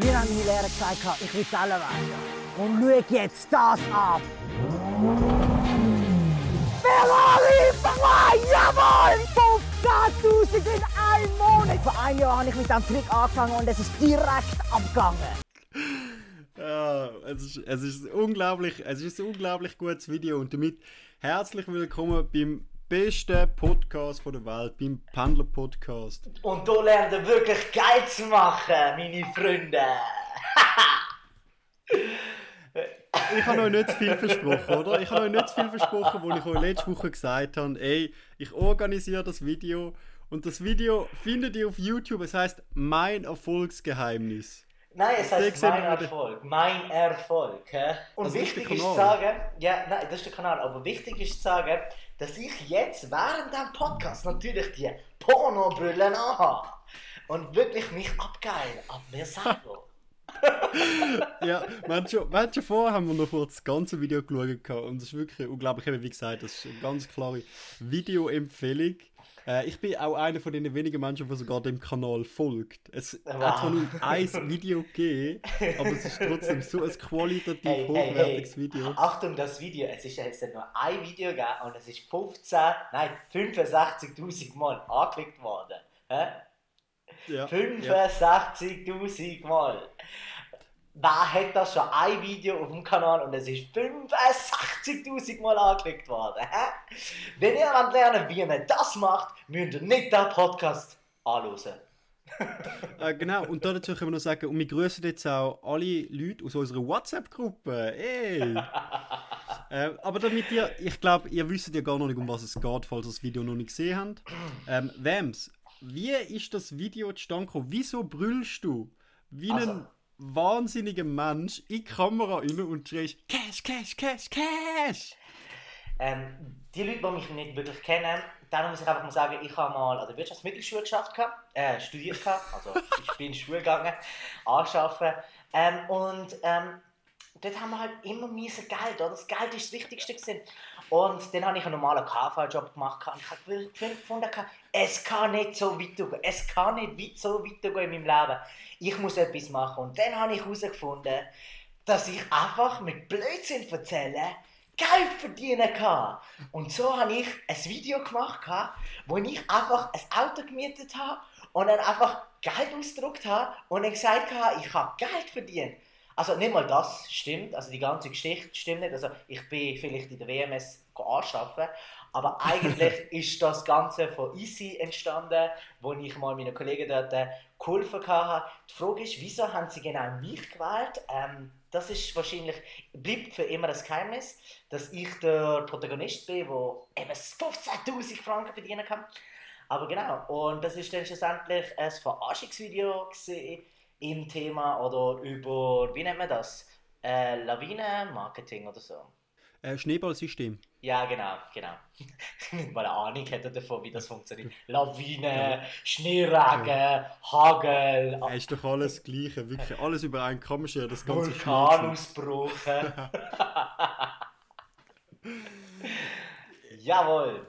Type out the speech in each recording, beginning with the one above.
Früher haben meine Lehrer gesagt, ich will Tellerwäscher. Und schau jetzt das ab. Ferrari 2, jawohl! 15.000 in einem Monat! Vor einem Jahr habe ich mit diesem Trick angefangen und es ist direkt abgegangen. Ja, es ist, es ist unglaublich, es ist ein unglaublich gutes Video und damit herzlich willkommen beim besten Podcast der Welt, beim Pendler Podcast. Und da lernt ihr wirklich geil zu machen, meine Freunde. ich habe euch nicht zu viel versprochen, oder? Ich habe euch nicht zu viel versprochen, wo ich euch letzte Woche gesagt habe, ey, ich organisiere das Video und das Video findet ihr auf YouTube. Es heißt Mein Erfolgsgeheimnis. Nein, es heißt mein Erfolg. Mein Erfolg. Hä? Und das wichtig ist, ist zu sagen, ja, nein, das ist der Kanal, aber wichtig ist zu sagen, dass ich jetzt während dem Podcast natürlich die Pornobrillen anhabe und wirklich mich abgeil ab mir selber. ja, manche, manche vorher haben wir noch kurz das ganze Video geschaut und es ist wirklich unglaublich, wie gesagt, das ist eine ganz klare Videoempfehlung. Äh, ich bin auch einer von den wenigen Menschen, der sogar dem Kanal folgt. Es wow. hat zwar nur ein Video gegeben, aber es ist trotzdem so ein qualitativ hey, hochwertiges hey, hey. Video. Achtung, das Video, es ist jetzt nur ein Video gegeben und es ist 15, nein, 65.000 Mal angeklickt worden. Hä? Ja, 65.000 ja. Mal wer hat das schon ein Video auf dem Kanal und es ist 65.000 Mal angeklickt worden. Hä? Wenn ihr wollt lernen, wie man das macht, müsst ihr nicht den Podcast anhören. äh, genau, und dazu können wir noch sagen, und wir grüßen jetzt auch alle Leute aus unserer WhatsApp-Gruppe. Ey! äh, aber damit ihr, ich glaube, ihr wisst ja gar noch nicht, um was es geht, falls ihr das Video noch nicht gesehen habt. Ähm, Wams, wie ist das Video zustande gekommen? Wieso brüllst du? Wie also, ein wahnsinniger Mensch in die Kamera rein und schreist Cash, Cash, Cash, Cash! Ähm, die Leute, die mich nicht wirklich kennen, dann muss ich einfach mal sagen, ich habe mal an der Wirtschaftsmittelschule geschafft, äh, studiert, also ich bin in die Schule gegangen, anschaffen. Ähm, und ähm, dort haben wir halt immer miese Geld, oder? Das Geld ist das Wichtigste gewesen. Und dann habe ich einen normalen KV-Job gemacht und ich habe gefunden, es kann nicht so weitergehen. Es kann nicht so weitergehen in meinem Leben. Ich muss etwas machen. Und dann habe ich herausgefunden, dass ich einfach mit Blödsinn erzählen Geld verdienen kann. Und so habe ich ein Video gemacht, wo ich einfach ein Auto gemietet habe und dann einfach Geld ausgedruckt habe und dann gesagt habe, ich habe Geld verdient. Also nicht mal das stimmt, also die ganze Geschichte stimmt nicht. Also ich bin vielleicht in der WMS anschaffen, aber eigentlich ist das Ganze von Easy entstanden, wo ich mal meinen Kollegen dort äh, geholfen habe. Die Frage ist, wieso haben sie genau mich gewählt? Ähm, das ist wahrscheinlich, bleibt für immer das Geheimnis, dass ich der Protagonist bin, der eben 15.000 Franken verdienen kann. Aber genau, und das ist dann schlussendlich ein Verarschungsvideo gesehen im Thema oder über, wie nennt man das? Äh, Lawinenmarketing oder so. Äh, Schneeballsystem. Ja, genau, genau. Weil eine Ahnung hätte davon, wie das funktioniert. Lawine, Schneeregen, ja. Hagel. Es ist doch alles Gleiche, wirklich alles über einen Kamm scheren, das ganze Vulkanausbruch. Jawohl.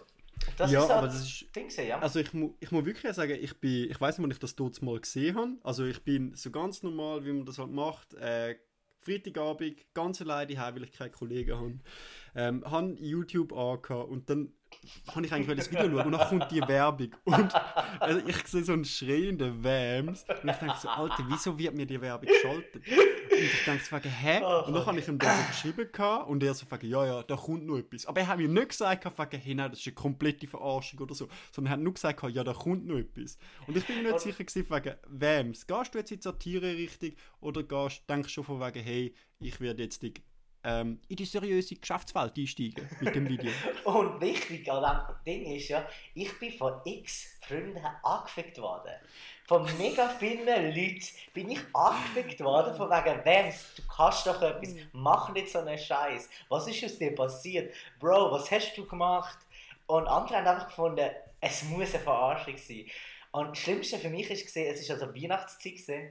Das ja, ist aber das ist. Ding, ja. Also ich, mu, ich muss wirklich sagen, ich bin, ich weiß nicht, wann ich das dort mal gesehen habe. Also ich bin so ganz normal, wie man das halt macht. Äh, Freitagabend, ganz alleine heim, weil ich keine Kollegen habe. Ähm, habe YouTube angehört und dann habe ich eigentlich das Video schauen und dann kommt die Werbung. Und also ich sehe so einen schreienden Wams und ich denke so, Alter, wieso wird mir die Werbung geschaltet? Und ich denke so, hä? Oh, und dann habe ich ihm das so geschrieben und er so, ja, ja, da kommt noch etwas. Aber er hat mir nicht gesagt, hey, nein, das ist eine komplette Verarschung oder so, sondern er hat nur gesagt, ja, da kommt noch etwas. Und ich bin mir nicht sicher gewesen, wegen Wams. Gehst du jetzt in die Satire-Richtung oder gehst, denkst du schon von wegen, hey, ich werde jetzt die ähm, in die seriöse Geschäftswelt einsteigen mit dem Video. Und wichtig an dem Ding ist ja, ich bin von x Freunden angefickt worden. Von mega vielen Leuten bin ich angefickt worden, von wegen, Vance, du kannst doch etwas, mach nicht so einen Scheiß. Was ist aus dir passiert? Bro, was hast du gemacht? Und andere haben einfach gefunden, es muss eine Verarschung sein. Und das Schlimmste für mich ist gesehen, es ist also Weihnachtszeit gewesen.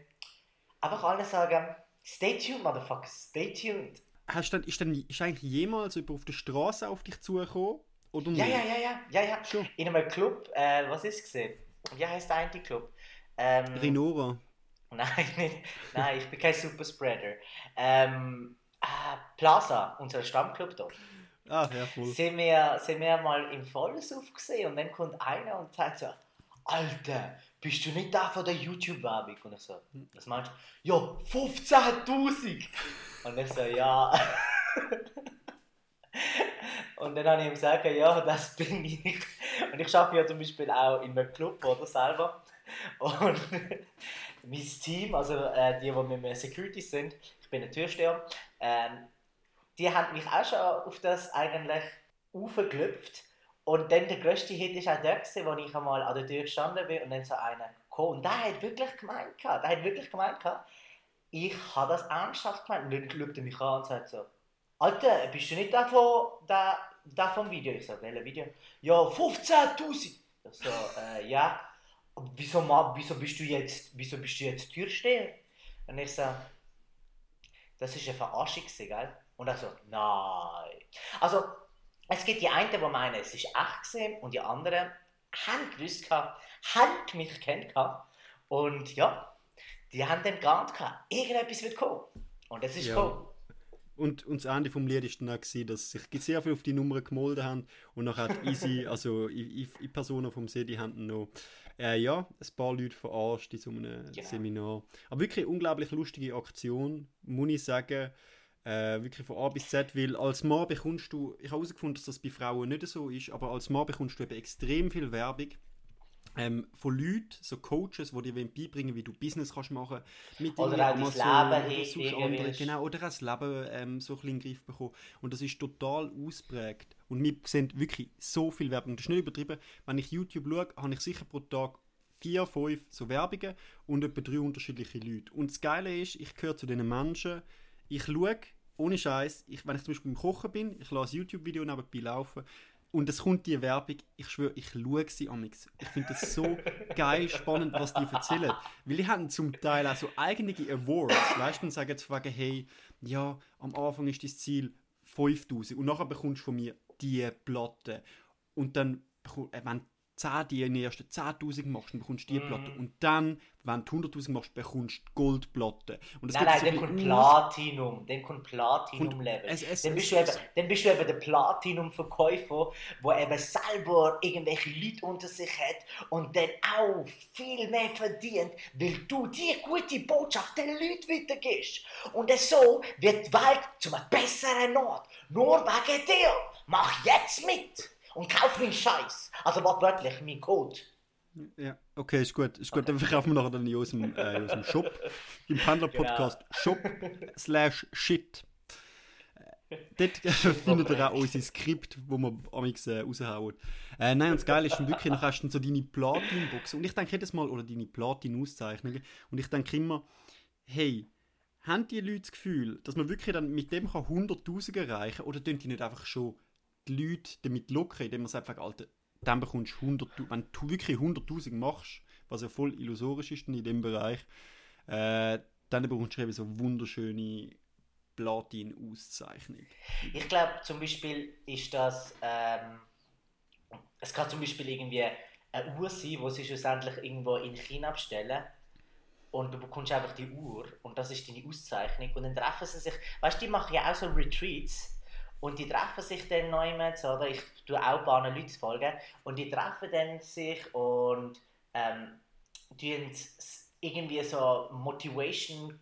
Einfach alle sagen, stay tuned, motherfucker, stay tuned hast dann, ist, dann, ist eigentlich jemals jemand auf der Straße auf dich zugekommen? Oder ja, ja, ja, ja, ja, ja. Schon. In einem Club, äh, was ist es gesehen? Wie heißt der eine Club? Ähm, Rinora. Nein, nicht, nein, ich bin kein Superspreader. Ähm, äh, Plaza, unser Stammclub dort. Ach ja, cool. Sind wir, sind wir mal im Volllauf gesehen und dann kommt einer und sagt so, Alter, bist du nicht da von der YouTube-Werbung? Und ich so, was meinst du? Ja, 15.000! Und ich so, ja. und dann habe ich ihm gesagt, ja, das bin ich. Und ich arbeite ja zum Beispiel auch in einem Club, oder selber. Und mein Team, also äh, die, die mit mir Security sind, ich bin ein Türsteher, ähm, die haben mich auch schon auf das eigentlich aufgeklüpft. Und dann der grösste Hit war auch der, gewesen, wo ich einmal an der Tür gestanden bin und dann so einer kam. Und der hat wirklich gemeint, der hat wirklich gemeint, ich habe das ernsthaft gemeint. Und dann schaut er mich an und sagt so, Alter, bist du nicht der, von, der, vom Video? Ich so, welches Video? Ja, 15'000! Ich so, äh, ja. Wieso, wieso, bist du jetzt, wieso bist du jetzt Türsteher? Und ich so, das ist eine Verarschung, gell? Und er so, nein. Also, es gibt die einen, die meinen, es ist echt gesehen und die anderen haben gewusst, haben mich kennt. Und ja, die haben dann geahnt, irgendetwas wird kommen. Und es ist ja. gekommen. Und, und das Ende vom Lied war dann auch, gewesen, dass sich sehr viel auf die Nummern gemolden haben und nachher hat Easy, also die Personen vom See, die haben noch äh, ja, ein paar Leute verarscht in so einem genau. Seminar. Aber wirklich unglaublich lustige Aktion, muss ich sagen. Äh, wirklich von A bis Z, weil als Mann bekommst du, ich habe herausgefunden, dass das bei Frauen nicht so ist, aber als Mann bekommst du eben extrem viel Werbung ähm, von Leuten, so Coaches, die dir beibringen wie du Business kannst machen mit Oder auch Amazon, das Leben oder andere, genau, oder auch das Leben ähm, so ein bisschen in den Griff bekommen. Und das ist total ausprägt. Und wir sehen wirklich so viel Werbung. Das ist nicht übertrieben. Wenn ich YouTube schaue, habe ich sicher pro Tag vier, fünf so Werbungen und etwa drei unterschiedliche Leute. Und das Geile ist, ich gehöre zu diesen Menschen, ich schaue, ohne Scheiß, wenn ich zum Beispiel beim Kochen bin, ich lasse YouTube-Video nebenbei laufen und es kommt die Werbung, ich schwöre, ich schaue sie amix. Ich finde das so geil, spannend, was die erzählen. Weil die haben zum Teil auch so eigene Awards, weißt du, und sagen jetzt fragen, hey, ja, am Anfang ist das Ziel 5000 und nachher bekommst du von mir die Platte. Und dann, äh, wenn 10 die in den ersten 10.000 machst, dann bekommst du die mm. Platte. Und dann, wenn du 100.000 machst, bekommst du Goldplatte. Und nein, nein, dann kommt Platinum. Dann kommt Platinum-Level. Dann, bist du eben, dann bist du eben der Platinum-Verkäufer, der eben selber irgendwelche Leute unter sich hat und dann auch viel mehr verdient, weil du die gute Botschaft den Leuten weitergibst. Und so wird die Welt zu einem besseren Ort. Nur wegen dir. Mach jetzt mit! Und kauf meinen Scheiß. Also wortwörtlich, mein Code. Ja, okay, ist gut. Ist gut. Okay. Dann verkaufen wir nachher dann aus dem, äh, aus dem Shop. Im Pendler-Podcast genau. Shop slash shit. Äh, dort findet ihr auch unser Skript, wo wir amigs äh, raushauen. Äh, nein, und das Geile ist dann wirklich, dann hast du so deine Platin-Box. Und ich denke jedes Mal, oder deine Platin-Auszeichnungen. Und ich denke immer, hey, haben die Leute das Gefühl, dass man wirklich dann mit dem 100.000 erreichen kann? Oder tun die nicht einfach schon die Leute damit locken, indem man sagt, Alter, dann bekommst du 100, wenn du wirklich 100'000 machst, was ja voll illusorisch ist in dem Bereich, äh, dann bekommst du eben so wunderschöne Platin-Auszeichnung. Ich glaube zum Beispiel ist das, ähm, es kann zum Beispiel irgendwie eine Uhr sein, wo sie schlussendlich irgendwo in China bestellen und du bekommst einfach die Uhr und das ist deine Auszeichnung und dann treffen sie sich, weißt du, die machen ja auch so Retreats, und die treffen sich dann neu mit, oder? Ich tue auch ein paar Leute folgen. Und die treffen dann sich und ähm, tun irgendwie so Motivation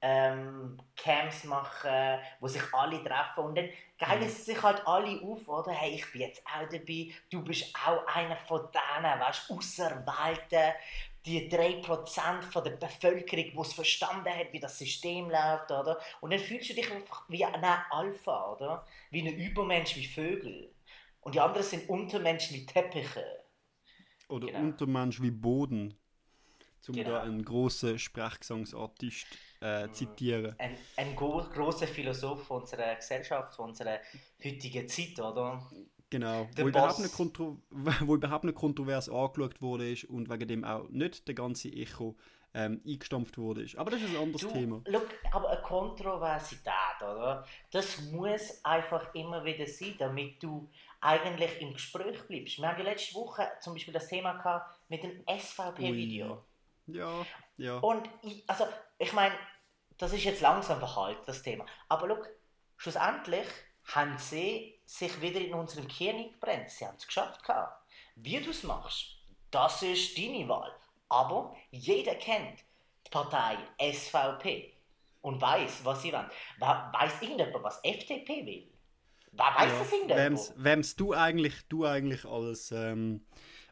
ähm, Camps machen, wo sich alle treffen und dann geilen mhm. sich halt alle auf, oder? Hey, ich bin jetzt auch dabei, du bist auch einer von denen, weißt du, Auserwählten, die 3% von der Bevölkerung, die es verstanden hat, wie das System läuft, oder? Und dann fühlst du dich einfach wie ein Alpha, oder? Wie ein Übermensch, wie Vögel. Und die anderen sind Untermenschen wie Teppiche. Oder genau. Untermensch wie Boden. Zum genau. da einen großen Sprechgesangsartist äh, zitieren. Ein, ein großer Philosoph unserer Gesellschaft, unserer heutigen Zeit, oder? Genau, wo überhaupt, nicht kontro wo überhaupt nicht kontrovers angeschaut wurde ist und wegen dem auch nicht der ganze Echo ähm, eingestampft wurde. Ist. Aber das ist ein anderes du, Thema. Look, aber eine Kontroversität, oder? Das muss einfach immer wieder sein, damit du eigentlich im Gespräch bleibst. Wir haben die letzte Woche zum Beispiel das Thema gehabt mit dem SVP-Video. Ja. Ja. Und ich, also, ich meine, das ist jetzt langsam verhalten, das Thema. Aber schau, schlussendlich haben sie sich wieder in unserem Kern gebrannt. Sie haben es geschafft. Gehabt. Wie du es machst, das ist deine Wahl. Aber jeder kennt die Partei SVP und weiß, was sie wollen. Weiß irgendjemand, was FDP will? Weiß ja, das irgendjemand? Wem's du eigentlich, du eigentlich als, ähm,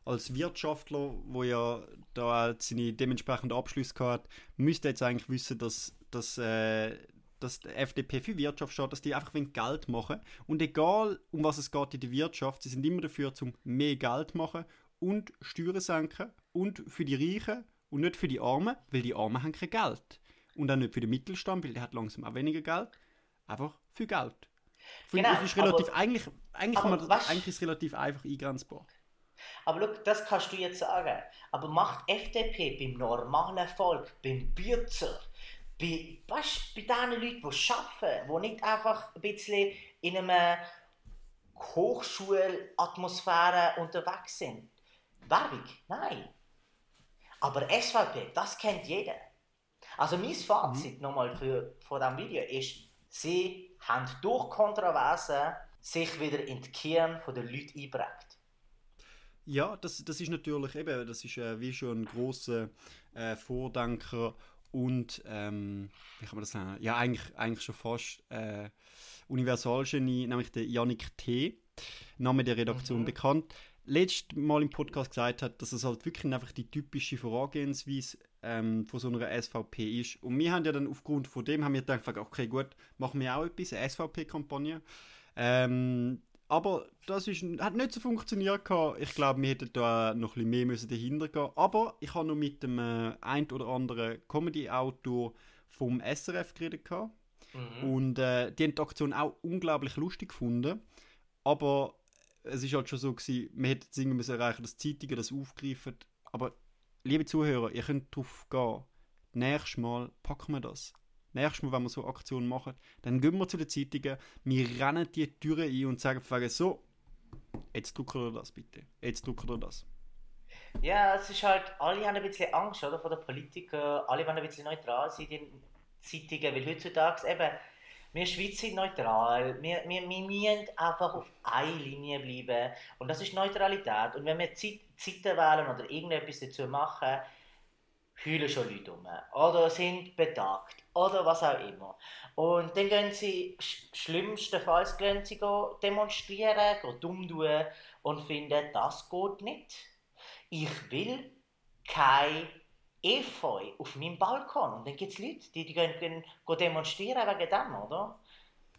als Wirtschaftler, wo ja da seine dementsprechenden Abschlüsse hat, müsste jetzt eigentlich wissen, dass, dass, äh, dass die FDP für Wirtschaft steht, dass die einfach Geld machen und egal um was es geht in der Wirtschaft, sie sind immer dafür, zum mehr Geld machen und Steuern senken und für die Reichen und nicht für die Armen, weil die Armen haben kein Geld. Und auch nicht für den Mittelstand, weil der hat langsam auch weniger Geld. Einfach für Geld. Genau, das ist relativ, aber, eigentlich, eigentlich, aber, was, eigentlich ist es relativ einfach eingrenzbar. Aber schau, das kannst du jetzt sagen. Aber macht FDP beim normalen Volk, beim Bürzer, bei, weißt, bei den Leuten, die arbeiten, die nicht einfach ein bisschen in einer Hochschulatmosphäre unterwegs sind. Werbung? Nein. Aber SVP, das kennt jeder. Also mein Fazit mhm. nochmal für, von diesem Video ist, sie haben durch Kontroversen sich wieder in die Kern der Leute eingeprägt. Ja, das, das ist natürlich eben, das ist äh, wie schon ein großer äh, Vordenker und, ähm, wie kann man das sagen, ja eigentlich, eigentlich schon fast äh, Universalgenie, nämlich der Yannick T., Name der Redaktion mhm. bekannt letztes Mal im Podcast gesagt hat, dass es halt wirklich einfach die typische Vorgehensweise ähm, von so einer SVP ist. Und wir haben ja dann aufgrund von dem haben wir gedacht, okay gut, machen wir auch etwas, eine SVP-Kampagne. Ähm, aber das ist, hat nicht so funktioniert. Gehabt. Ich glaube, wir hätten da noch ein bisschen mehr müssen dahinter gehen Aber ich habe noch mit dem äh, ein oder anderen Comedy-Autor vom SRF geredet. Gehabt. Mhm. Und äh, die haben die Aktion auch unglaublich lustig gefunden. Aber es ist halt schon so gewesen, wir hätten es irgendwie erreichen, dass die Zeitungen das aufgreifen. Aber, liebe Zuhörer, ihr könnt drauf gehen. Nächstes Mal packen wir das. Nächstes Mal, wenn wir so Aktionen machen, dann gehen wir zu den Zeitungen, wir rennen die Türen ein und sagen so, jetzt drucken wir das bitte. Jetzt drucken wir das. Ja, es ist halt, alle haben ein bisschen Angst, oder, von der Politiker, alle wollen ein bisschen neutral sein in den Zeitungen, weil heutzutage eben wir Schweiz sind neutral. Wir, wir, wir müssen einfach auf einer Linie bleiben. Und das ist Neutralität. Und wenn wir Zeit, Zeiten wählen oder irgendetwas dazu machen, heulen schon Leute um. Oder sind betagt. Oder was auch immer. Und dann gehen sie, sch schlimmstenfalls gehen sie demonstrieren, gehen dumm tun und finden, das geht nicht. Ich will keine Efeu auf meinem Balkon. Und dann gibt es Leute, die, die gehen, gehen, gehen demonstrieren wegen dem, oder?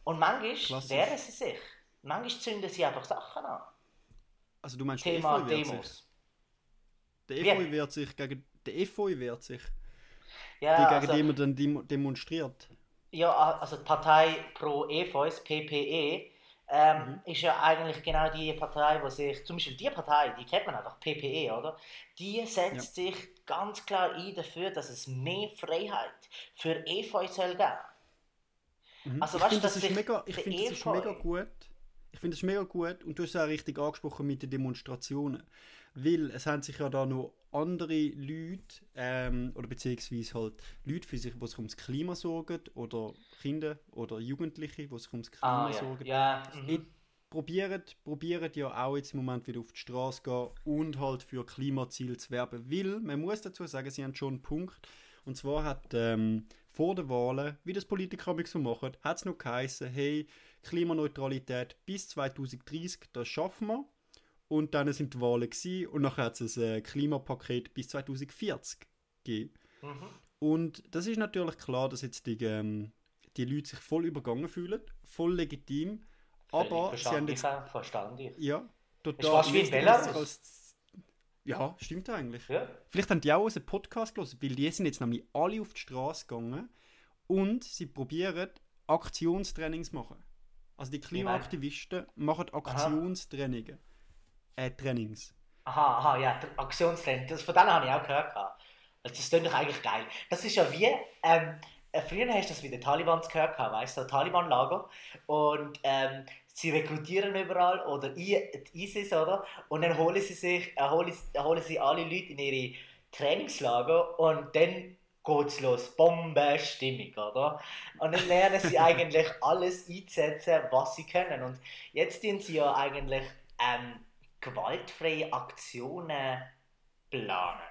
Und manchmal wehren sie sich. Manchmal zünden sie einfach Sachen an. Also du meinst, Thema Efeu Demos. Sich, der Efeu wehrt sich gegen... Der Efeu wehrt sich. Ja, die, gegen also, die man dann demonstriert. Ja, also die Partei pro Efeus, PPE, ähm, mhm. ist ja eigentlich genau die Partei, wo sich, zum Beispiel die Partei, die kennt man einfach, PPE, oder? Die setzt ja. sich ganz klar ein dafür, dass es mehr Freiheit für Efeu soll geben. Mhm. Also, ich finde, das, ist mega, ich find, das ist mega gut. Ich finde das mega gut und du hast es auch richtig angesprochen mit den Demonstrationen. Weil es haben sich ja da noch andere Leute, ähm, oder beziehungsweise halt Leute, für sich, die sich ums Klima sorgen, oder Kinder oder Jugendliche, die sich ums Klima ah, ja. sorgen. Ja. Mhm. Probieren, probieren ja auch jetzt im Moment wieder auf die Straße gehen und halt für Klimaziele zu werben. Weil, man muss dazu sagen, sie haben schon einen Punkt. Und zwar hat ähm, vor den Wahlen, wie das Politiker so machen, hat es noch geheißen, hey, Klimaneutralität bis 2030, das schaffen wir. Und dann sind die Wahlen gewesen, und nachher hat es ein äh, Klimapaket bis 2040 gegeben. Mhm. Und das ist natürlich klar, dass jetzt die, ähm, die Leute sich voll übergangen fühlen, voll legitim. aber sie haben jetzt... Verstanden. Ja, total. Ist fast wie Belarus. Ja, stimmt eigentlich. Ja. Vielleicht haben die auch unseren Podcast gelesen, weil die sind jetzt nämlich alle auf die Straße gegangen und sie probieren Aktionstrainings machen. Also die Klimaaktivisten machen Aktionstrainings äh, Trainings. Aha, aha, ja, Aktionstraining. Das, von denen habe ich auch gehört. Also das klingt doch eigentlich geil. Das ist ja wie, ähm, äh, früher hast du das wie die Taliban gehört, weißt du, Taliban-Lager. Und ähm, sie rekrutieren überall oder I, ISIS, oder? Und dann holen sie sich, äh, holen, holen sie alle Leute in ihre Trainingslager und dann geht's los. Bombenstimmung, oder? Und dann lernen sie eigentlich alles einzusetzen, was sie können. Und jetzt tun sie ja eigentlich ähm, gewaltfreie Aktionen planen.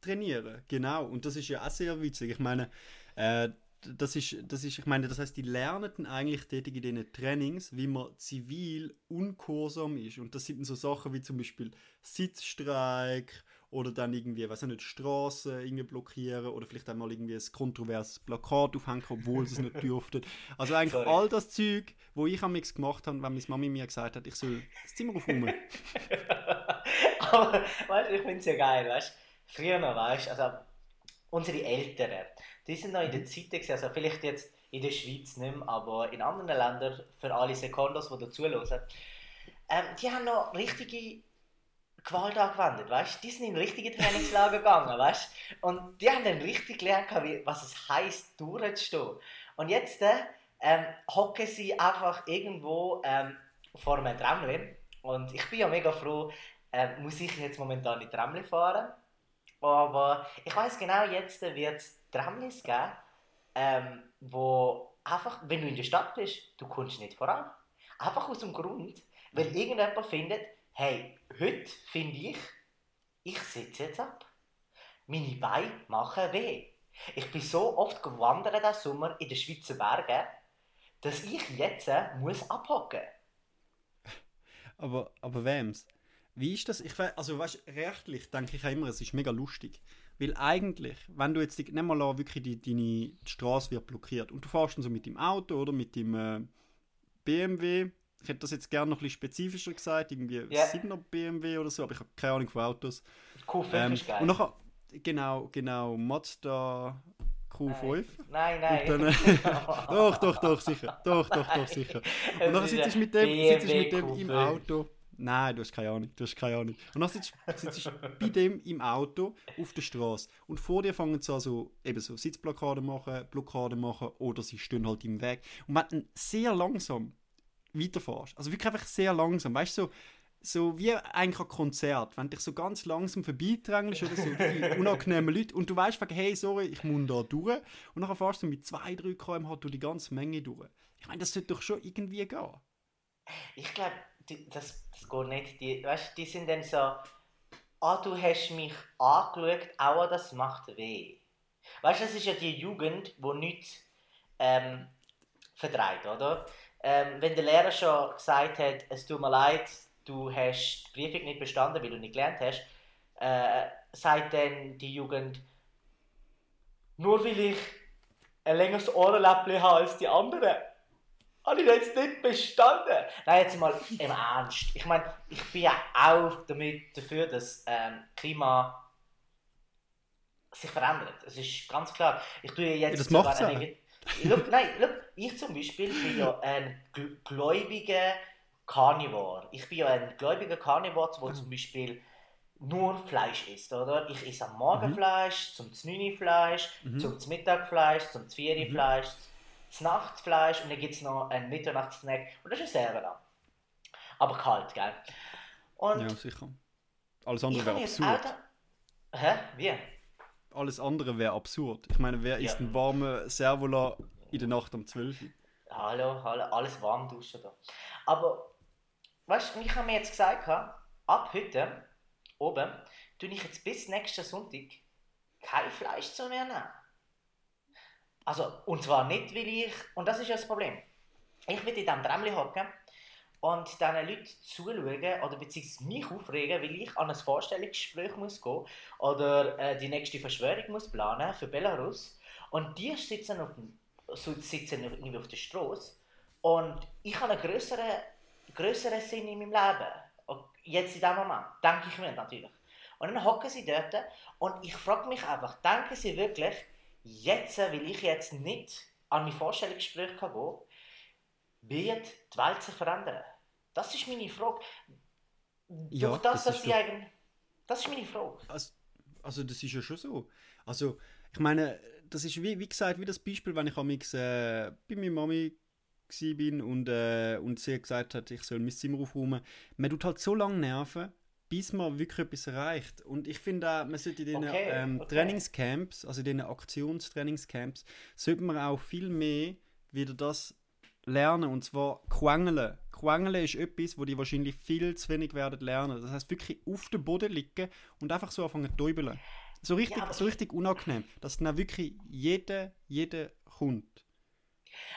Trainieren, genau. Und das ist ja auch sehr witzig. Ich meine, äh, das ist, das ist, ich meine, das heißt, die lernen eigentlich tätig in diesen Trainings, wie man zivil unkursam ist. Und das sind so Sachen wie zum Beispiel Sitzstreik oder dann irgendwie, weiß nicht, Straßen irgendwie blockieren oder vielleicht einmal irgendwie ein kontroverses Plakat aufhängen, obwohl sie es nicht dürften. Also eigentlich Sorry. all das Zeug, wo ich am gemacht habe, wenn meine Mami mir gesagt hat, ich soll das Zimmer aufräumen. Aber, weißt du, ich finde es ja geil, weißt du, früher noch, weißt du, also unsere Eltern, die sind noch in der Zeit, gewesen, also vielleicht jetzt in der Schweiz nicht mehr, aber in anderen Ländern, für alle Sekundos, die dazuhören, ähm, die haben noch richtige Gewalt angewendet, weißt Die sind in richtige Trainingslager gegangen, weißt Und die haben dann richtig gelernt, was es heisst, durchzustehen. Und jetzt ähm, hocken sie einfach irgendwo ähm, vor einem Tramli. Und ich bin ja mega froh, ähm, muss ich jetzt momentan nicht Tramli fahren. Aber ich weiß genau, jetzt wird es Tramlis geben, ähm, wo einfach, wenn du in der Stadt bist, du kommst nicht voran. Einfach aus dem Grund, weil irgendjemand findet, hey, heute finde ich, ich sitze jetzt ab. Meine Beine machen weh. Ich bin so oft gewandert diesen Sommer in den Schweizer Bergen, dass ich jetzt äh, muss abhocken. Aber, aber wem's? Wie ist das? Ich weiß, also weißt, rechtlich denke ich immer, es ist mega lustig. Weil eigentlich, wenn du jetzt, nimm mal an, wirklich die, deine Straße wird blockiert und du fährst dann so mit dem Auto oder mit dem äh, BMW, ich hätte das jetzt gerne noch ein bisschen spezifischer gesagt, irgendwie yeah. 7er BMW oder so, aber ich habe keine Ahnung von Autos. Q5 ähm, ist geil. Und nachher, genau, genau, Mazda Q5. Nein, nein. Dann, äh, doch, doch, doch, sicher. Doch, doch, doch, sicher. Und dann sitzt du mit dem, sitzt mit dem im Auto. Nein, du hast keine Ahnung, du hast keine Ahnung. Und dann sitzt, du bei dem im Auto auf der Straße und vor dir fangen sie also eben so Sitzblockaden machen, Blockaden machen oder sie stehen halt im Weg. Und du sehr langsam weiterfährst. Also wirklich einfach sehr langsam. Weißt du, so, so wie eigentlich ein Konzert, wenn du dich so ganz langsam vorbeidrängelst oder so, die unangenehmen Leute und du weißt, hey, sorry, ich muss da durch und dann fährst du mit 2-3 km/h durch die ganze Menge durch. Ich meine, das sollte doch schon irgendwie gehen. Ich glaube, das, das geht nicht. Die, weißt, die sind dann so, ah, du hast mich angeschaut, aber das macht weh. Weißt du, das ist ja die Jugend, die nichts ähm, verdreht, oder? Ähm, wenn der Lehrer schon gesagt hat, es tut mir leid, du hast die Prüfung nicht bestanden, weil du nicht gelernt hast, äh, sagt dann die Jugend, nur weil ich ein längeres Ohrenläppchen habe als die anderen, habe ich jetzt nicht bestanden. Nein, jetzt mal im Ernst. Ich meine, ich bin ja auch damit dafür, dass ähm, Klima sich verändert. Es ist ganz klar. Ich tue jetzt ja, das macht Look, nein, look, ich zum Beispiel bin ja ein gläubiger Carnivore. Ich bin ja ein gläubiger Carnivore, der mhm. zum Beispiel nur Fleisch isst, oder? Ich esse am Morgen mhm. Fleisch, zum Znüni Fleisch, mhm. zum Mittag Fleisch, zum Zvieri mhm. Fleisch, zum Nachtfleisch und dann gibt es noch einen Mitternachtssnack und das ist sehr lang. Aber kalt, gell? Und ja, sicher. Alles andere wäre absurd. Hä? Wie? Alles andere wäre absurd. Ich meine, wer ja. isst einen warmen Servola in der Nacht um 12 Uhr? Hallo, hallo, alles warm duschen da. Aber, weißt du, ich habe mir jetzt gesagt, ab heute, oben, tue ich jetzt bis nächsten Sonntag kein Fleisch zu mir nehmen. Also, und zwar nicht, weil ich, und das ist ja das Problem. Ich will in diesem Träumchen hocken und diesen Leuten zuschauen oder beziehungsweise mich aufregen, weil ich an ein Vorstellungsgespräch muss gehen oder äh, die nächste Verschwörung muss planen für Belarus und die sitzen auf, sitzen irgendwie auf der Straße und ich habe einen größeren, größeren Sinn in meinem Leben. Jetzt in diesem Moment, denke ich mir natürlich. Und dann hocken sie dort und ich frage mich einfach, denken sie wirklich, jetzt, weil ich jetzt nicht an mein Vorstellungsgespräch gehen kann, wird die Welt sich verändern? Das ist meine Frage. Ja, Durch das, das dass sie eigentlich. Das ist meine Frage. Also, also, das ist ja schon so. Also, ich meine, das ist wie, wie gesagt, wie das Beispiel, wenn ich am äh, bei meiner Mami bin und, äh, und sie gesagt hat, ich soll mein Zimmer aufräumen. Man tut halt so lange nerven, bis man wirklich etwas erreicht. Und ich finde auch, man sollte in den okay, ähm, okay. Trainingscamps, also in den Aktionstrainingscamps, sollte man auch viel mehr wieder das lernen, und zwar Quengeln. Quengeln ist etwas, wo die wahrscheinlich viel zu wenig werden lernen. Das heißt wirklich auf dem Boden liegen und einfach so anfangen zu täubeln. So richtig, ja, so richtig unangenehm, dass dann wirklich jeder, jeder kommt.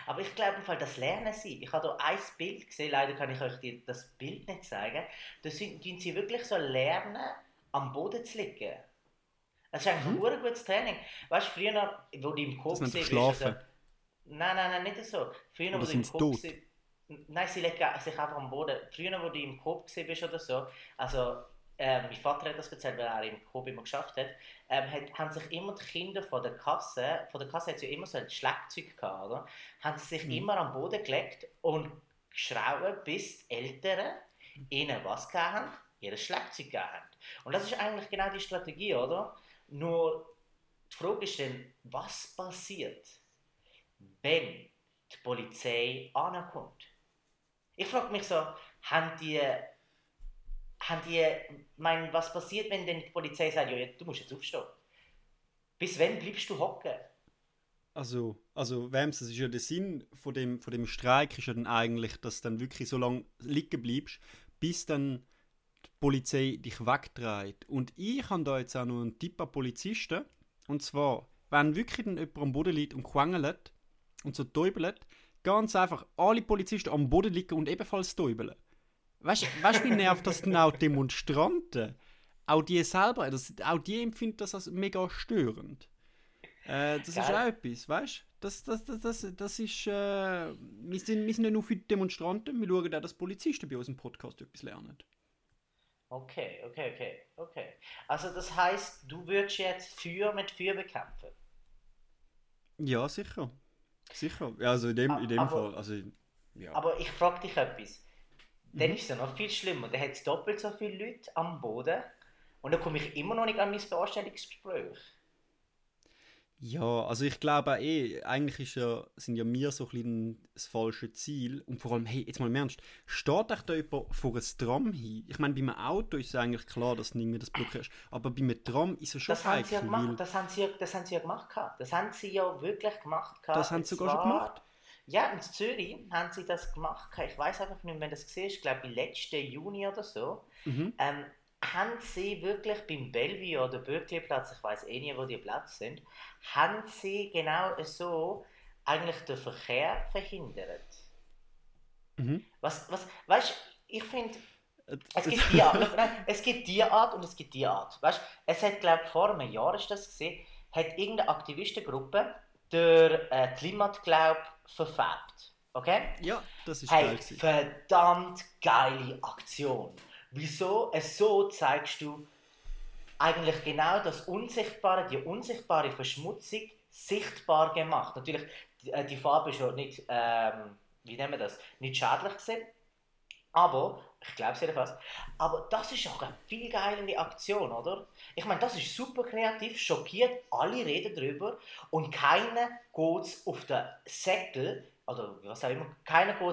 Aber ich glaube im Fall, das lernen sie. Ich habe hier ein Bild gesehen, leider kann ich euch das Bild nicht zeigen. Da sind sie wirklich so lernen, am Boden zu liegen. Das ist eigentlich mhm. ein gutes Training. Weißt du, früher, wo du im Kopf bist. Nein, nein, nein, nicht so. Früher, oder wo du im Kopf bist. Nein, sie legen sich einfach am Boden. Früher, wo du im Kopf bist oder so, also äh, mein Vater hat das erzählt, weil er im Coop immer geschafft hat, ähm, hat, haben sich immer die Kinder von der Kasse, von der Kasse hat es ja immer so ein Schlagzeug gehabt, oder? Haben sie sich mhm. immer am Boden gelegt und geschrauben, bis die Eltern ihnen was gegeben haben? Ihr Schlagzeug gegeben haben. Und das ist eigentlich genau die Strategie, oder? Nur die Frage ist dann, was passiert, wenn die Polizei ankommt? Ich frage mich so, haben die haben die, mein, was passiert, wenn denn die Polizei sagt, ja, du musst jetzt aufstehen? Bis wann bleibst du hocken? Also, also Wams, das ist ja der Sinn von dem, von dem Streik, ist ja dann eigentlich, dass du dann wirklich so lange liegen bleibst, bis dann die Polizei dich wegdreht. Und ich habe da jetzt auch noch einen Tipp an Polizisten. Und zwar, wenn wirklich dann jemand am Boden liegt und quengelt und so täubelt, ganz einfach alle Polizisten am Boden liegen und ebenfalls täubeln. Weißt du, wie nervt das denn auch Demonstranten? Auch die selber, das, auch die empfinden das als mega störend. Äh, das Geil. ist auch etwas, weißt du? Das, das, das, das, das ist. Äh, wir, sind, wir sind nicht nur für die Demonstranten, wir schauen auch, dass Polizisten bei unserem Podcast etwas lernen. Okay, okay, okay, okay. Also, das heißt, du würdest jetzt Feuer mit Feuer bekämpfen? Ja, sicher. Sicher. Also, in dem, in dem aber, Fall. Also, ja. Aber ich frage dich etwas dann mhm. ist es ja noch viel schlimmer. Dann hat es doppelt so viele Leute am Boden und dann komme ich immer noch nicht an mein Vorstellungsgespräch. Ja, also ich glaube auch eh, eigentlich ist ja, sind ja wir so ein bisschen das falsche Ziel. Und vor allem, hey, jetzt mal im Ernst, steht euch da jemand vor ein Tram hin? Ich meine, bei einem Auto ist es eigentlich klar, dass du nicht mehr das blockierst. Aber bei einem Tram ist es schon das heikel. Haben ja das, haben sie ja, das haben sie ja gemacht. Das haben sie ja wirklich gemacht. Das haben sie sogar schon gemacht? Ja, in Zürich haben sie das gemacht. Ich weiß einfach nicht, wenn das gesehen ist, ich glaube, im letzten Juni oder so. Mhm. Ähm, haben sie wirklich beim Bellevue oder Bürkliplatz, ich weiß eh nicht, wo die Plätze sind, haben sie genau so eigentlich den Verkehr verhindert. Mhm. Was, was, weißt du, ich finde, es gibt, die Art, nein, es gibt die Art und es gibt die Art. Weißt, es hat, glaube ich, vor einem Jahr ist das gesehen, hat irgendeine Aktivistengruppe der äh, Klimatglaub verfärbt. Okay? Ja, das ist hey, geil. Verdammt geile Aktion. Wieso? Es so zeigst du eigentlich genau das Unsichtbare, die unsichtbare Verschmutzung sichtbar gemacht. Natürlich, die, äh, die Farbe ist ja nicht, ähm, wie nennen wir das, nicht schädlich gesehen. Aber, ich glaube es jedenfalls, aber das ist auch eine viel geilere Aktion, oder? Ich meine, das ist super kreativ, schockiert, alle reden darüber und keiner geht auf den Säckel, oder was auch immer, keiner geht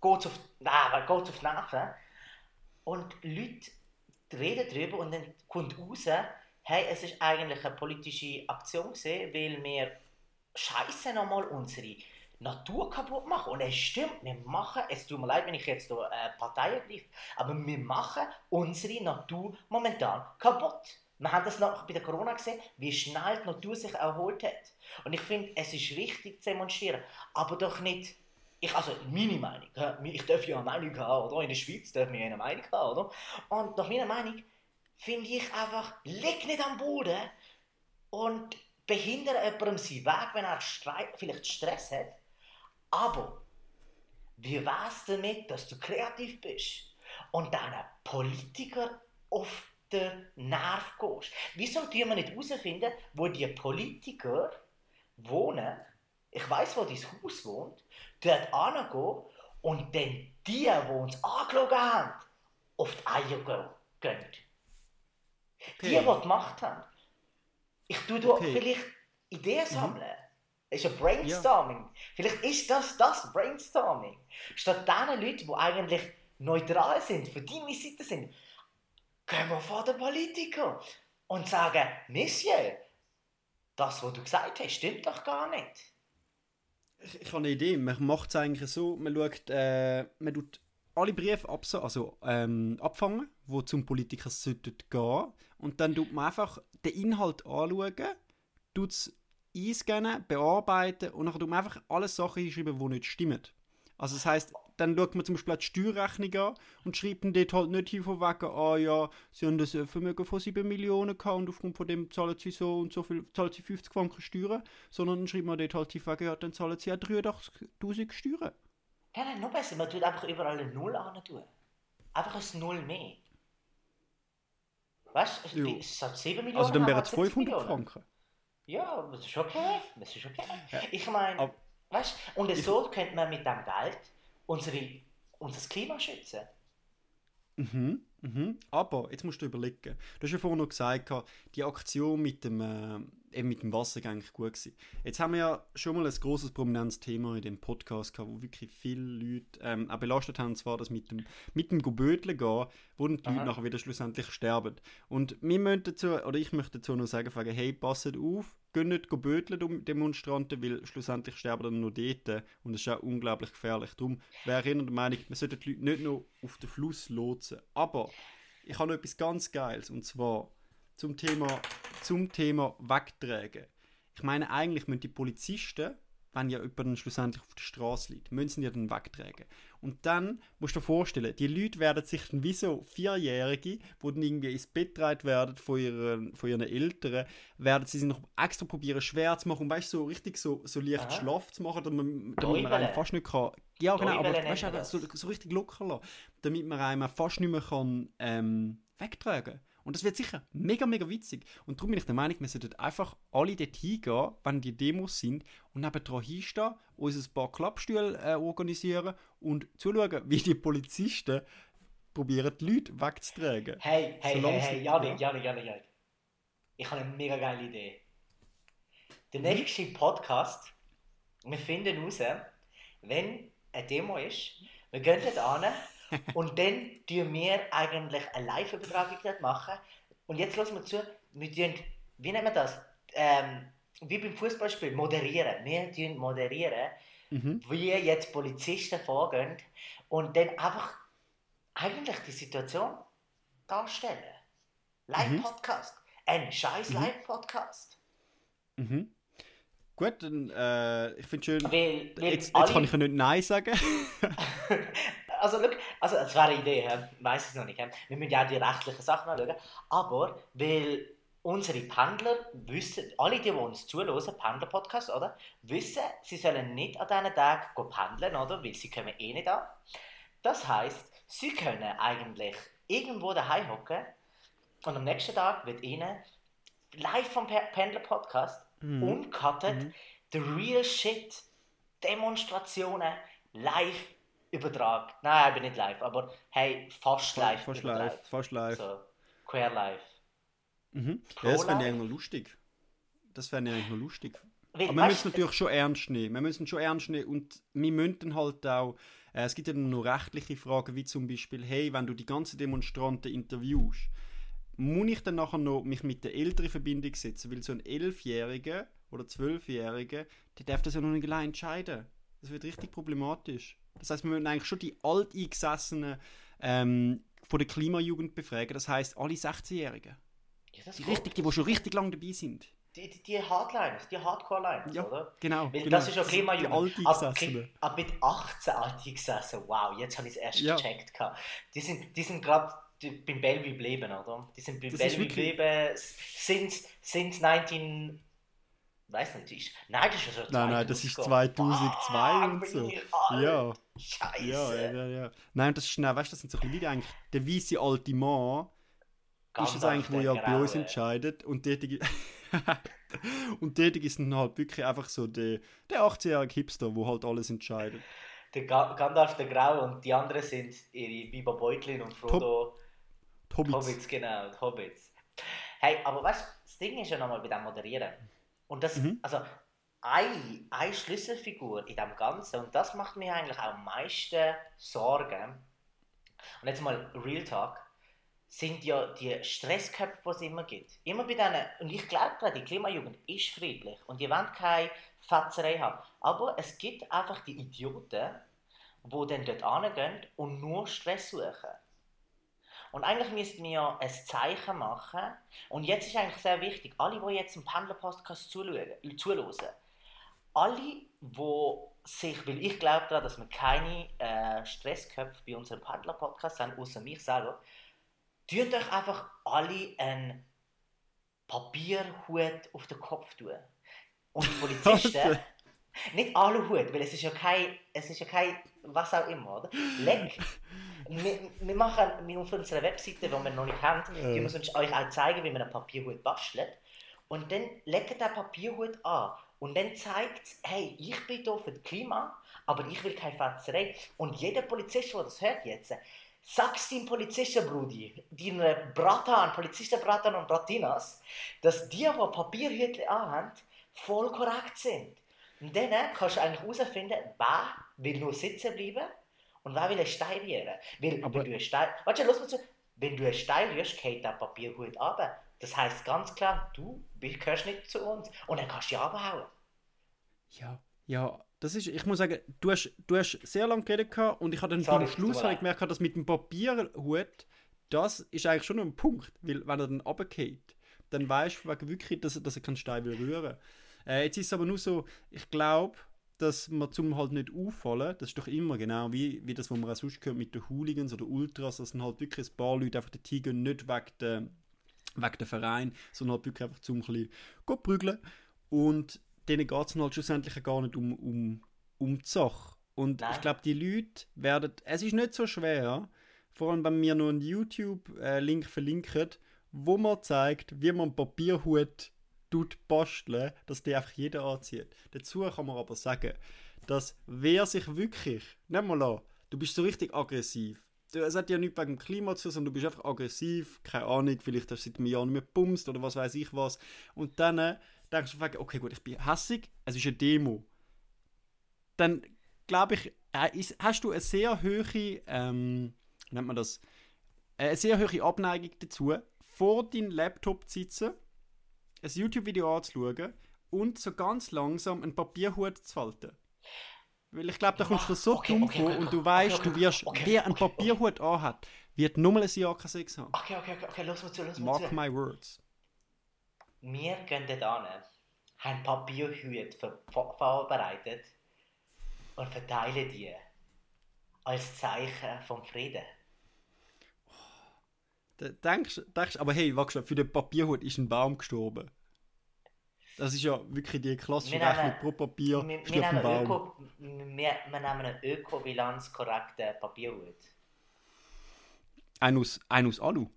auf, nein, geht's auf die Nerven. Und Leute reden darüber und dann kommt raus, hey, es ist eigentlich eine politische Aktion gewesen, weil wir scheiße nochmal unsere Natur kaputt machen. Und es stimmt, wir machen, es tut mir leid, wenn ich jetzt hier äh, Partei ergreife, aber wir machen unsere Natur momentan kaputt. Wir haben das noch bei der Corona gesehen, wie schnell die Natur sich erholt hat. Und ich finde, es ist wichtig zu demonstrieren, aber doch nicht, ich, also meine Meinung, ich darf ja eine Meinung haben, oder? In der Schweiz darf man ja eine Meinung haben, oder? Und nach meiner Meinung finde ich einfach, leg nicht am Boden und behindere jemandem seinen Weg, wenn er vielleicht Stress hat aber wie wär's damit, dass du kreativ bist und deinen Politiker auf den Nerv gehst? Wieso tun wir nicht herausfinden, wo die Politiker wohnen? Ich weiß, wo dein Haus wohnt. Dort angehen und dann die, die uns angeschaut haben, auf die Eier gehen. Die, die die Macht haben. Ich tue da okay. vielleicht Ideen mhm. sammeln. Mhm. Es ist ein Brainstorming. Ja. Vielleicht ist das das Brainstorming. Statt diesen Leuten, die eigentlich neutral sind, für deine Seite sind, gehen wir vor den Politiker und sagen, Monsieur, das, was du gesagt hast, stimmt doch gar nicht. Ich, ich habe eine Idee. Man macht es eigentlich so, man schaut, äh, man tut alle Briefe abs also, ähm, abfangen, die zum Politiker sollten gehen und dann tut man einfach den Inhalt anschauen, tut es einscannen, bearbeiten und dann tut man einfach alle Sachen hinschreiben, die nicht stimmen. Also das heißt, dann schaut man zum Beispiel die Steuerrechnung an und schreibt dann dort halt nicht hin von wegen, ah ja, sie haben das Vermögen von 7 Millionen gehabt und aufgrund von dem zahlen sie so und so viel, zahlen sie 50 Franken Steuern, sondern dann schreibt man dort halt hin wegen, ja, dann zahlen sie ja 83'000 Steuern. Ja, nein, noch besser, man tut einfach überall eine Null an tun. Einfach ein Null mehr. Weißt du, es hat 7 Millionen. Also dann wären es 500 Franken. Ja, das ist okay. Das ist okay. Ja. Ich meine, weißt du, und so könnte man mit dem Geld unsere, unser Klima schützen. Mhm, mhm. Aber jetzt musst du überlegen. Du hast ja vorhin noch gesagt, die Aktion mit dem, äh, eben mit dem Wasser war eigentlich gut gewesen. Jetzt haben wir ja schon mal ein großes prominentes Thema in dem Podcast gehabt, wo wirklich viele Leute ähm, auch belastet haben, und zwar das mit dem, mit dem Gebötle gehen, wo die Aha. Leute nachher wieder schlussendlich sterben. Und wir möchten dazu, oder ich möchte dazu noch sagen, hey, passet auf, gehen nicht böteln, Demonstranten, weil schlussendlich sterben dann nur dort und das ist auch unglaublich gefährlich. Darum wäre ich der Meinung, man sollte die Leute nicht nur auf den Fluss lotsen. Aber ich habe noch etwas ganz Geiles und zwar zum Thema, zum Thema Wegtragen. Ich meine, eigentlich müssen die Polizisten wenn ja jemand schlussendlich auf der Straße liegt, müssen sie ja dann wegtragen. Und dann musst du dir vorstellen, die Leute werden sich dann wie so Vierjährige, die dann irgendwie ins Bett getragen werden von ihren, von ihren Eltern, werden sie sich noch extra probieren schwer zu machen und weißt so richtig so, so leicht. Schlaf zu machen, damit man, damit man einen fast nicht kann. Ja, genau, aber weißt so, so richtig locker lassen, damit man einen fast nicht mehr kann, ähm, wegtragen kann. Und das wird sicher mega, mega witzig. Und darum bin ich der Meinung, wir sollten einfach alle dort hingehen, wenn die Demos sind, und nebendran hinstehen, uns ein paar Klappstühle äh, organisieren und zuschauen, wie die Polizisten probieren, die Leute wegzutragen. Hey, hey, hey, hey, Janik, Janik, Janik, Janik. Ich habe eine mega geile Idee. Der nächste Podcast, wir finden heraus, wenn eine Demo ist, wir gehen dort an und dann tun wir eigentlich eine Live-Übertragung machen. Und jetzt lassen wir zu, wir tun, wie nennen wir das? Ähm, wie beim Fußballspiel, moderieren. Wir tun moderieren, mhm. wie jetzt Polizisten vorgehen und dann einfach eigentlich die Situation darstellen. Live-Podcast. Mhm. Ein scheiß mhm. Live-Podcast. Mhm. Gut, dann, äh, ich finde schön. Weil, weil jetzt, jetzt kann ich ja nicht Nein sagen. also, look, also das wäre eine Idee, ich weiß es noch nicht. Wir müssen ja auch die rechtlichen Sachen anschauen. Aber, weil unsere Pendler wissen, alle, die, die uns zuhören, Pendler-Podcast, oder? Wissen, sie sollen nicht an diesen Tagen pendeln, oder? Weil sie kommen eh nicht an. Das heisst, sie können eigentlich irgendwo daheim hocken und am nächsten Tag wird ihnen live vom Pendler-Podcast mhm. uncutted mhm. the real shit Demonstrationen live übertragen. Nein, ich bin nicht live, aber hey, fast live. Fast live, fast live. So, quer live. Mhm. Ja, das fände ich eigentlich noch lustig. Das fände ich eigentlich noch lustig. Wie, aber wir müssen natürlich schon ernst nehmen. Wir müssen schon ernst nehmen und wir müssen halt auch, äh, es gibt ja noch rechtliche Fragen, wie zum Beispiel, hey, wenn du die ganzen Demonstranten interviewst, muss ich dann nachher noch mich mit der Eltern in Verbindung setzen, weil so ein Elfjähriger oder Zwölfjähriger, der darf das ja noch nicht allein entscheiden. Das wird richtig problematisch. Das heißt, wir müssen eigentlich schon die Alteingesessenen ähm, von der Klimajugend befragen. Das heißt, alle 16-Jährigen. Ja, die, richtig, die, die schon richtig lange dabei sind. Die, die, die Hardliners, die Hardcore-Liners, ja, oder? Genau, Weil genau. Das ist ja Klimajugend. Die Alteingesessenen. Ab, ab mit 18 Alteingesessenen, wow, jetzt habe ich es erst ja. gecheckt. Die sind, die sind gerade beim Bellevue geblieben, oder? Die sind beim Bellevue geblieben, sind, sind 19 weiß nicht, ist, nein, das ist so Nein, nein, das ist 2002 ah, und so. Ja. Scheiße. Ja, ja, ja. Nein, das ist, nein, weißt du, das sind so ein bisschen eigentlich, der weiße alte Mann Ganz ist es eigentlich, wo ja bei uns entscheidet und tätig und tätig ist dann halt wirklich einfach so der, der 18-jährige Hipster, wo halt alles entscheidet. Der Gandalf der Grau und die anderen sind ihre Biber Beutlin und Frodo. Hobbits. Hobbits, genau, Hobbits. Hey, aber weißt du, das Ding ist ja nochmal bei dem Moderieren. Und das, mhm. also eine, eine Schlüsselfigur in dem Ganzen, und das macht mir eigentlich auch am meisten Sorgen. Und jetzt mal Real Talk. sind ja die Stressköpfe, die es immer gibt. Immer bei denen, und ich glaube die Klimajugend ist friedlich und die wollen keine Fetzerei haben. Aber es gibt einfach die Idioten, die dann dort hingehen und nur Stress suchen. Und eigentlich müssten wir ja ein Zeichen machen. Und jetzt ist eigentlich sehr wichtig, alle, die jetzt im Pendler-Podcast zuhören, alle, die sich, weil ich glaube daran, dass wir keine äh, Stressköpfe bei unserem Pendler-Podcast haben, außer mich selber, tut euch einfach alle einen Papierhut auf den Kopf tun. Und die Polizisten, nicht Aluhut, weil es ist ja kein, es ist ja kein, was auch immer, oder? Leck. Wir, wir machen auf unserer Webseite, die wir noch nicht haben, ja. die wir euch auch zeigen, wie man einen Papierhut bastelt. Und dann legt der Papierhut an. Und dann zeigt es, hey, ich bin hier für das Klima, aber ich will keine Fetzerei. Und jeder Polizist, der das hört jetzt, sagst deinem Polizistenbrudi, deinen Bratan, Polizistenbratan und Bratinas, dass die, die Papierhüte anhaben, voll korrekt sind. Und dann kannst du eigentlich herausfinden, wer will nur sitzen bleiben und wer will Stein rühren. Weil, Aber wenn du einen Stein, warte, los mal zu, wenn du einen Stein rührst, geht der Papierhut ab. Das heisst ganz klar, du gehörst nicht zu uns. Und dann kannst du dich abhauen. Ja, ja, das ist, ich muss sagen, du hast, du hast sehr lange geredet und ich habe dann Sorry, beim Schluss habe ich gemerkt, dass mit dem Papierhut, das ist eigentlich schon ein Punkt, weil wenn er dann runtergeht, dann weißt du wirklich, dass, dass er keinen Stein will rühren. Äh, jetzt ist es aber nur so, ich glaube, dass man zum halt nicht auffallen, das ist doch immer genau wie, wie das, was man auch sonst gehört mit den Hooligans oder Ultras, dass dann halt wirklich ein paar Leute einfach den Tiger nicht wegen der, wegen Verein, sondern halt wirklich einfach zum ein bisschen prügeln. Und denen geht es halt schlussendlich gar nicht um, um, um die Sache. Und Nein. ich glaube, die Leute werden, es ist nicht so schwer, vor allem wenn wir nur einen YouTube-Link äh, verlinken, wo man zeigt, wie man Papierhut tut basteln, dass die einfach jeder anzieht. Dazu kann man aber sagen, dass wer sich wirklich, nimm mal an, du bist so richtig aggressiv. Es hat ja nichts wegen dem Klima zu, sondern du bist einfach aggressiv, keine Ahnung, vielleicht hast du seit einem Jahr nicht mehr bumst oder was weiß ich was. Und dann äh, denkst du, okay gut, ich bin hässig, es ist eine Demo. Dann glaube ich, äh, hast du eine sehr hohe, ähm, nennt man das, eine sehr hohe Abneigung dazu, vor deinem Laptop zu sitzen ein YouTube-Video anzuschauen und so ganz langsam einen Papierhut zu falten. Weil ich glaube, da kommst du so okay, dumm okay, vor okay, und du weißt, du wirst, wer einen Papierhut anhat, wird nur mal ein Jahr kein Sex haben. Okay, okay, okay, okay, los mal zu, los mal Mark zu. my words. Wir gehen dort hin, haben Papierhüte ver vorbereitet und verteilen die als Zeichen vom Frieden. Denkst, denkst aber hey, warte für den Papierhut ist ein Baum gestorben. Das ist ja wirklich die klassische Rechnung pro Papier wir, wir nehmen Baum. Öko, wir, wir nehmen einen ökobilanz korrekten Papierhut. Ein aus, ein aus Alu.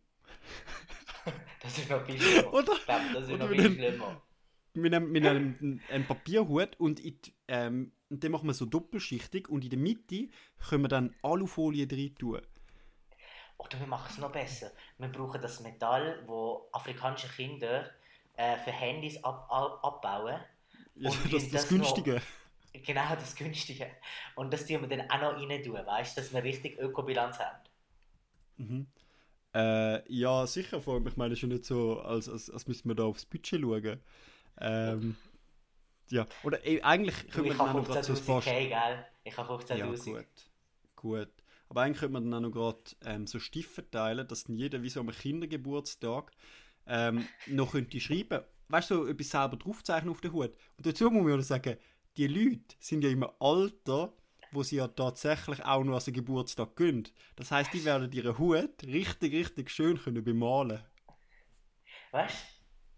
das ist noch viel schlimmer. Oder? Ich glaube, das ist noch viel schlimmer. Wir nehmen, wir nehmen einen Papierhut und, in, ähm, den machen wir so doppelschichtig und in der Mitte können wir dann Alufolie drin tun. Oder wir machen es noch besser. Wir brauchen das Metall, wo afrikanische Kinder äh, für Handys ab, ab, abbauen. Ja, das, das, das Günstige. Noch, genau, das Günstige. Und das tun wir dann auch noch rein tun, weißt dass wir richtig Ökobilanz haben. Mhm. Äh, ja, sicher, vor allem, ich meine, es ist ja nicht so, als, als, als müssten wir da aufs Budget schauen. Ähm, ja, oder ey, eigentlich können wir noch gerade so ein paar... Ich habe 15'000. Ja, gut. Gut. Aber eigentlich könnte man dann auch noch gerade ähm, so Stift verteilen, dass dann jeder wie so am Kindergeburtstag ähm, noch könnte schreiben, weißt du, so etwas selber draufzeichnen auf den Hut. Und dazu muss man ja sagen, die Leute sind ja immer Alter, wo sie ja tatsächlich auch noch an den Geburtstag gehen. Das heißt, die werden ihren Hut richtig, richtig schön können bemalen. Weißt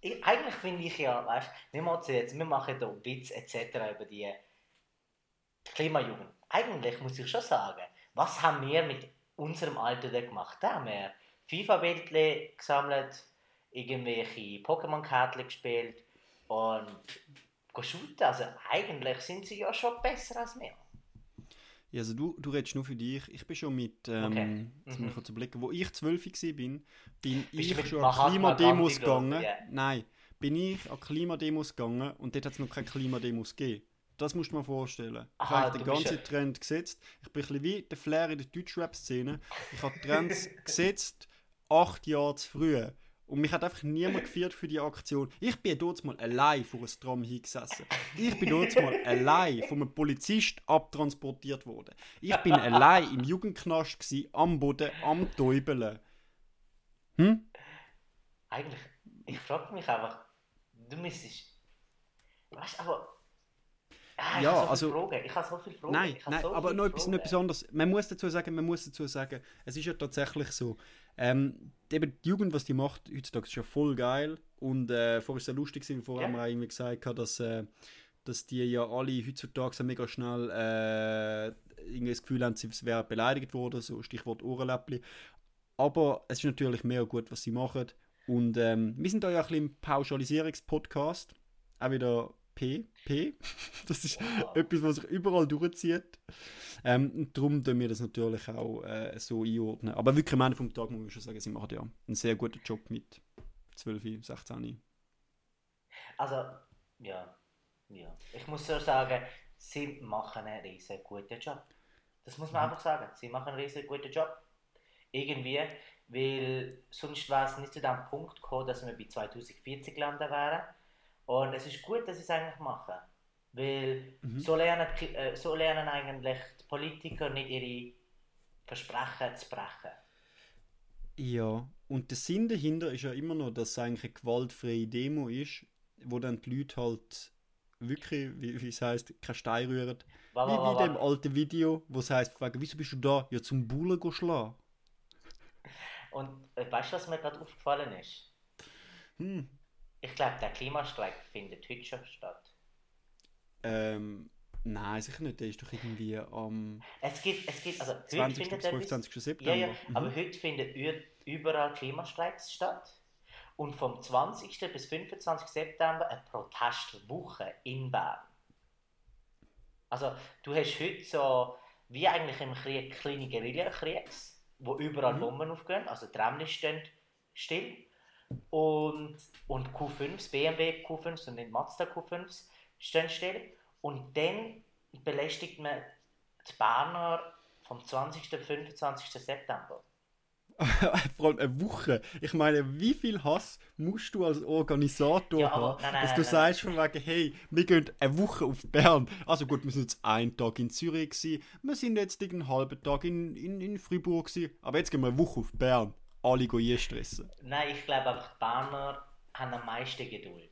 du, eigentlich finde ich ja, weißt wir machen jetzt, wir machen hier Witz etc. über die Klimajugend. Eigentlich muss ich schon sagen, was haben wir mit unserem Alter da gemacht? Da haben wir FIFA-Bildchen gesammelt, irgendwelche Pokémon-Karten gespielt und shooten. Also eigentlich sind sie ja schon besser als wir. Ja, also du, du redest nur für dich. Ich bin schon mit, ähm, okay. mhm. kurz überlegen, wo ich zwölf war, bin, bin ich schon an Klimademos gegangen. Yeah. Nein, bin ich an Klimademos gegangen und dort hat es noch keine Klimademos gegeben. Das musst du mir vorstellen. ich habe den ganzen ja... Trend gesetzt. Ich bin ein bisschen wie der Flair in der Deutschrap-Szene. Ich habe Trends gesetzt, acht Jahre zu früh. Und mich hat einfach niemand geführt für die Aktion. Ich bin dort mal allein vor einem Tram hingesessen. Ich bin dort mal allein von einem Polizist abtransportiert worden. Ich bin allein im Jugendknast gewesen, am Boden, am Täubeln. Hm? Eigentlich, ich frage mich einfach, du müsstest. Weißt du, aber. Ah, ich Ja, habe so also- Fragen. Ich habe so viele Fragen. Nein, nein, so aber noch etwas, noch etwas anderes. Man muss dazu sagen, man muss dazu sagen, es ist ja tatsächlich so, ähm, eben die Jugend, was die macht heutzutage, ist ja voll geil. Und äh, vorher ist es ja lustig, vorher Ja. haben wir auch irgendwie gesagt, dass, äh, dass die ja alle heutzutage so mega schnell äh, irgendwie das Gefühl haben, sie wären beleidigt worden, so Stichwort Ohrenläppli. Aber es ist natürlich mehr gut, was sie machen. Und ähm, wir sind da ja ein bisschen im Pauschalisierungspodcast. Auch wieder P. P. Das ist Wow. etwas, was sich überall durchzieht. Ähm, darum tun wir das natürlich auch äh, so einordnen. Aber wirklich am Ende vom Tag muss man schon sagen, sie machen ja einen sehr guten Job mit 12, 16. Also, ja. ja. Ich muss so sagen, sie machen einen riesen guten Job. Das muss man Mhm. einfach sagen. Sie machen einen riesen guten Job. Irgendwie, weil sonst wäre es nicht zu dem Punkt gekommen, dass wir bei 2040 landen wären. Und es ist gut, dass sie es eigentlich machen. Weil Mhm. so, lernen, äh, so lernen eigentlich die Politiker nicht ihre Versprechen zu brechen. Ja, und der Sinn dahinter ist ja immer noch, dass es eigentlich eine gewaltfreie Demo ist, wo dann die Leute halt wirklich, wie, wie es heisst, kein Stein rühren. Wa- Wie, wa- wa- wie dem alten Video, wo es heisst, fragen, wieso bist du da? Ja, zum Bullen go schlagen. Und äh, weißt du, was mir gerade aufgefallen ist? Hm. Ich glaube, der Klimastreik findet heute schon statt. Ähm, nein, sicher nicht. Der ist doch irgendwie am Es gibt, es gibt, also heute 20. findet bis etwas- 25. Ja, September. ja, Mhm. aber heute findet ü- überall Klimastreiks statt. Und vom 20. bis 25. September eine Protestwoche in Bern. Also, du hast heute so, wie eigentlich im Krieg, kleine Guerillakriegs, wo überall Mhm. Bomben aufgehen, also die Rämli stehen still. Und, und Q5s, BMW Q5s und nicht Mazda Q5s stehen still. Und dann belästigt man die Berner vom 20. bis 25. September. Vor allem eine Woche. Ich meine, wie viel Hass musst du als Organisator Ja, haben, nein, nein, dass du nein. sagst von wegen, hey, wir gehen eine Woche auf Bern. Also gut, wir sind jetzt einen Tag in Zürich gewesen, wir sind jetzt einen halben Tag in, in, in Fribourg gewesen, aber jetzt gehen wir eine Woche auf Bern. Alle einstressen. Nein, ich glaube einfach, die Berner haben am meisten Geduld.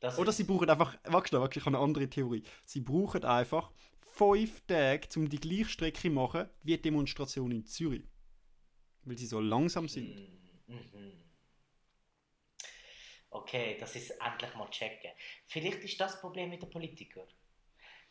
Das Oder sie brauchen einfach, warte schnell, ich habe eine andere Theorie. Sie brauchen einfach fünf Tage, um die gleiche Strecke zu machen, wie die Demonstration in Zürich. Weil sie so langsam sind. Mhm. Okay, das ist endlich mal checken. Vielleicht ist das Problem mit den Politikern.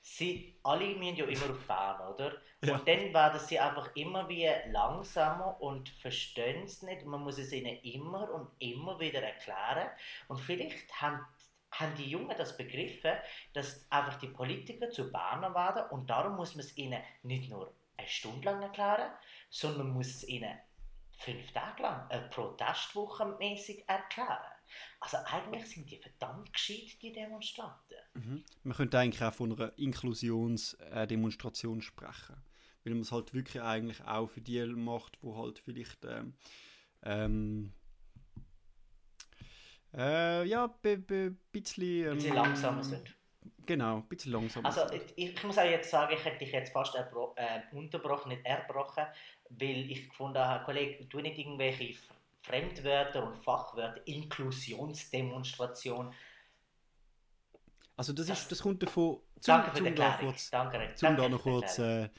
Sie alle müssen ja immer auf Bern, oder? Ja. Und dann werden sie einfach immer wie langsamer und verstehen es nicht. Man muss es ihnen immer und immer wieder erklären. Und vielleicht haben, haben die Jungen das begriffen, dass einfach die Politiker zu Berner werden und darum muss man es ihnen nicht nur eine Stunde lang erklären, sondern man muss es ihnen fünf Tage lang, eine Protestwoche mäßig erklären. Also eigentlich sind die verdammt gescheit, die Demonstranten. Mhm. Man könnte eigentlich auch von einer Inklusionsdemonstration sprechen. Weil man es halt wirklich eigentlich auch für die macht, wo halt vielleicht ähm, ähm, äh, ja, be, bisschen, ähm, langsamer sind. Genau, ein bisschen langsamer. Also ich, ich muss auch jetzt sagen, ich hätte dich jetzt fast äh, unterbrochen, nicht erbrochen, weil ich gefunden habe, Kollege, du nicht irgendwelche Fremdwörter und Fachwörter, Inklusionsdemonstration. Also das, ist, das kommt davon, zum, Danke für zum da kurz, Danke, zum da noch kurz äh,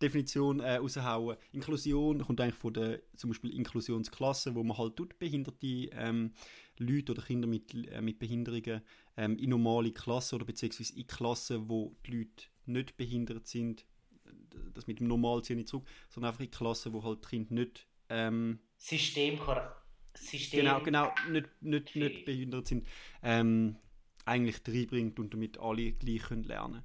Definition äh, raushauen. Inklusion kommt eigentlich von der zum Beispiel Inklusionsklasse, wo man halt tut behinderte ähm, Leute oder Kinder mit, äh, mit Behinderungen ähm, in normale Klassen oder beziehungsweise in Klassen, wo die Leute nicht behindert sind, das mit dem Normal ziehe ich zurück, sondern einfach in Klassen, wo halt die Kinder nicht ähm, System, System genau, genau, nicht, nicht, nicht behindert sind, ähm, eigentlich reinbringt und damit alle gleich können lernen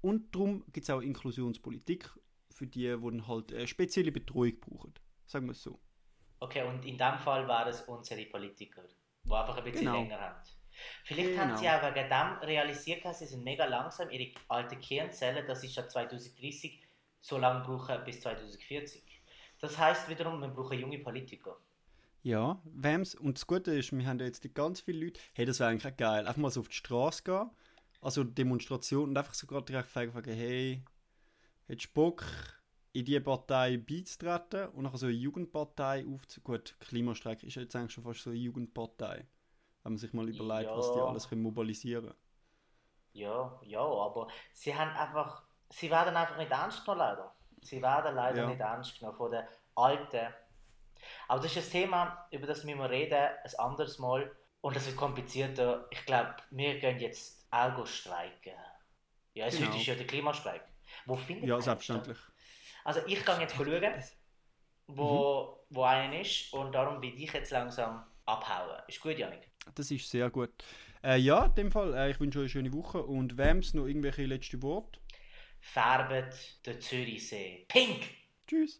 Und darum gibt es auch Inklusionspolitik für die, die dann halt eine spezielle Betreuung brauchen. Sagen wir es so. Okay, und in dem Fall waren es unsere Politiker, die einfach ein bisschen Genau. länger haben. Vielleicht Genau. haben sie auch wegen dem realisiert, dass sie sind mega langsam, ihre alten Kernzellen, das ist ja 2030, so lange brauchen bis 2040. das heisst wiederum, wir brauchen junge Politiker. Ja, wem's, und das Gute ist, wir haben ja jetzt ganz viele Leute, hey, das wäre eigentlich geil, einfach mal so auf die Straße gehen, also Demonstration und einfach so gerade direkt fragen, hey, hättest du Bock, in diese Partei beizutreten und nachher so eine Jugendpartei aufzu... Gut, Klimastreik ist jetzt eigentlich schon fast so eine Jugendpartei, wenn man sich mal überlegt, ja. was die alles können mobilisieren können. Ja, ja, aber sie haben einfach, sie werden einfach nicht ernst genommen, leider. Sie werden leider ja. nicht ernst genommen von den Alten. Aber das ist ein Thema, über das wir reden, ein anderes Mal. Und das wird komplizierter. Ich glaube, wir gehen jetzt auch streiken. Ja, es genau. ist ja der Klimastreik. Wo findet Ja, selbstverständlich. Also ich kann jetzt schauen, wo, mhm. wo einer ist und darum bin ich jetzt langsam abhauen. Ist gut, Janik? Das ist sehr gut. Äh, ja, in dem Fall, äh, ich wünsche euch eine schöne Woche und wem's noch irgendwelche letzte Worte? Färbet der Zürichsee. Pink! Tschüss!